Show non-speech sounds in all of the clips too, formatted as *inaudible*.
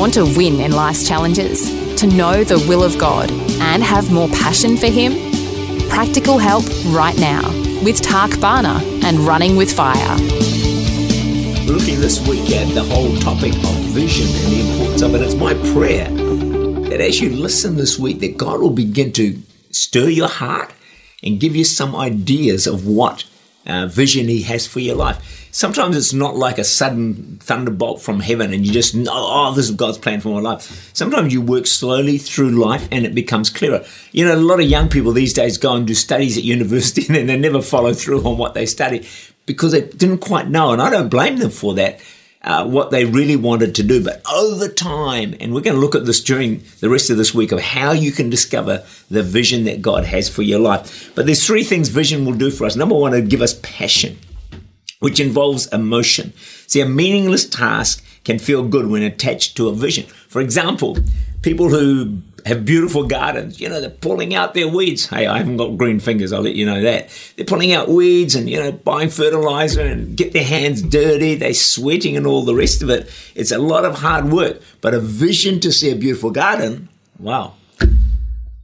Want to win in life's challenges? To know the will of God and have more passion for Him? Practical help right now with Tak Bhana and Running with Fire. Looking this week at the whole topic of vision and the importance of it. It's my prayer that as you listen this week, that God will begin to stir your heart and give you some ideas of what uh, vision He has for your life sometimes it's not like a sudden thunderbolt from heaven and you just know, oh, this is God's plan for my life. Sometimes you work slowly through life and it becomes clearer. You know, a lot of young people these days go and do studies at university *laughs* and then they never follow through on what they study because they didn't quite know. And I don't blame them for that. Uh, what they really wanted to do. But over time, and we're going to look at this during the rest of this week of how you can discover the vision that God has for your life. But there's three things vision will do for us. Number one, it'll give us passion which involves emotion. See, a meaningless task can feel good when attached to a vision. For example, people who have beautiful gardens, you know, they're pulling out their weeds. Hey, I haven't got green fingers, I'll let you know that. They're pulling out weeds and, you know, buying fertilizer and get their hands dirty, they're sweating and all the rest of it. It's a lot of hard work, but a vision to see a beautiful garden, wow.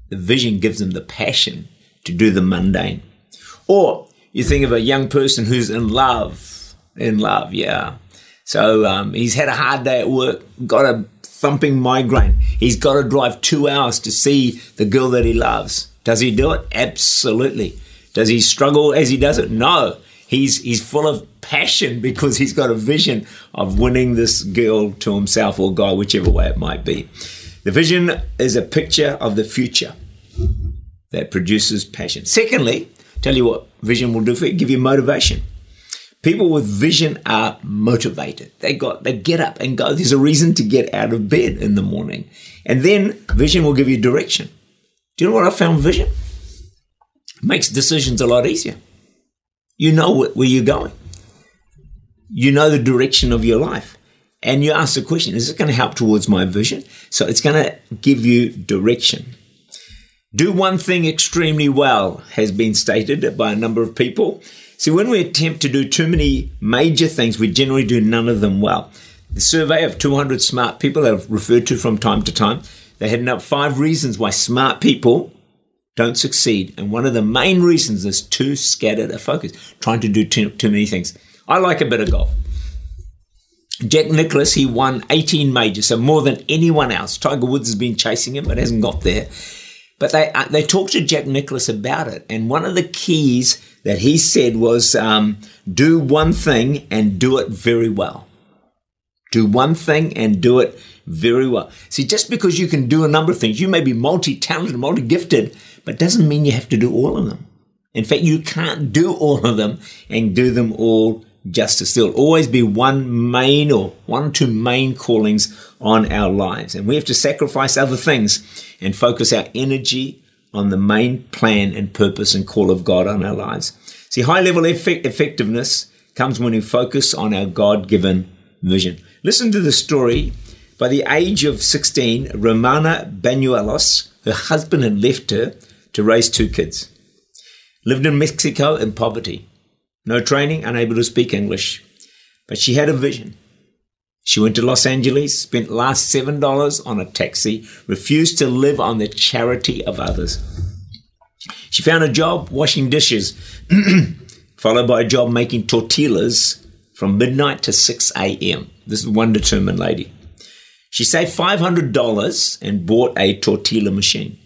The vision gives them the passion to do the mundane. Or you think of a young person who's in love, in love, yeah. So um, he's had a hard day at work, got a thumping migraine. He's got to drive two hours to see the girl that he loves. Does he do it? Absolutely. Does he struggle as he does it? No. He's he's full of passion because he's got a vision of winning this girl to himself or God, whichever way it might be. The vision is a picture of the future that produces passion. Secondly, Tell you what vision will do for you, give you motivation. People with vision are motivated. They got they get up and go. There's a reason to get out of bed in the morning. And then vision will give you direction. Do you know what I found vision? makes decisions a lot easier. You know where you're going. You know the direction of your life. And you ask the question, is it going to help towards my vision? So it's going to give you direction. Do one thing extremely well has been stated by a number of people. See, when we attempt to do too many major things, we generally do none of them well. The survey of 200 smart people I've referred to from time to time, they had up five reasons why smart people don't succeed. And one of the main reasons is too scattered a focus, trying to do too, too many things. I like a bit of golf. Jack Nicklaus, he won 18 majors, so more than anyone else. Tiger Woods has been chasing him, but hasn't got there. But they uh, they talked to Jack Nicklaus about it, and one of the keys that he said was um, do one thing and do it very well. Do one thing and do it very well. See, just because you can do a number of things, you may be multi-talented, multi-gifted, but doesn't mean you have to do all of them. In fact, you can't do all of them and do them all justice. There'll always be one main or one or two main callings on our lives. And we have to sacrifice other things and focus our energy on the main plan and purpose and call of God on our lives. See, high level effect- effectiveness comes when we focus on our God given vision. Listen to the story. By the age of 16, Romana Banuelos, her husband had left her to raise two kids. Lived in Mexico in poverty. No training, unable to speak English. But she had a vision. She went to Los Angeles, spent last $7 on a taxi, refused to live on the charity of others. She found a job washing dishes, *clears throat* followed by a job making tortillas from midnight to 6 a.m. This is one determined lady. She saved $500 and bought a tortilla machine.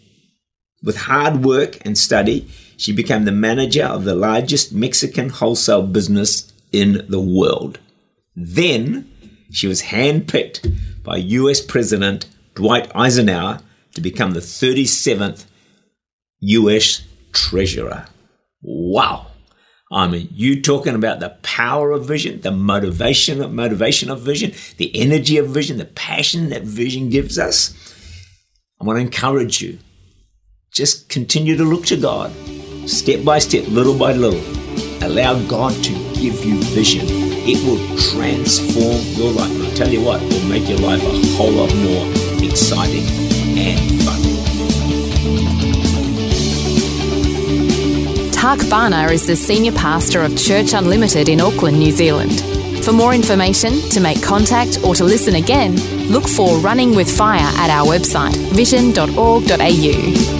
With hard work and study, she became the manager of the largest Mexican wholesale business in the world. Then she was handpicked by US President Dwight Eisenhower to become the 37th US Treasurer. Wow! I mean, you talking about the power of vision, the motivation of motivation of vision, the energy of vision, the passion that vision gives us. I want to encourage you. Just continue to look to God, step by step, little by little. Allow God to give you vision. It will transform your life. And I tell you what, it will make your life a whole lot more exciting and fun. Tak Bhana is the Senior Pastor of Church Unlimited in Auckland, New Zealand. For more information, to make contact, or to listen again, look for Running with Fire at our website, vision.org.au.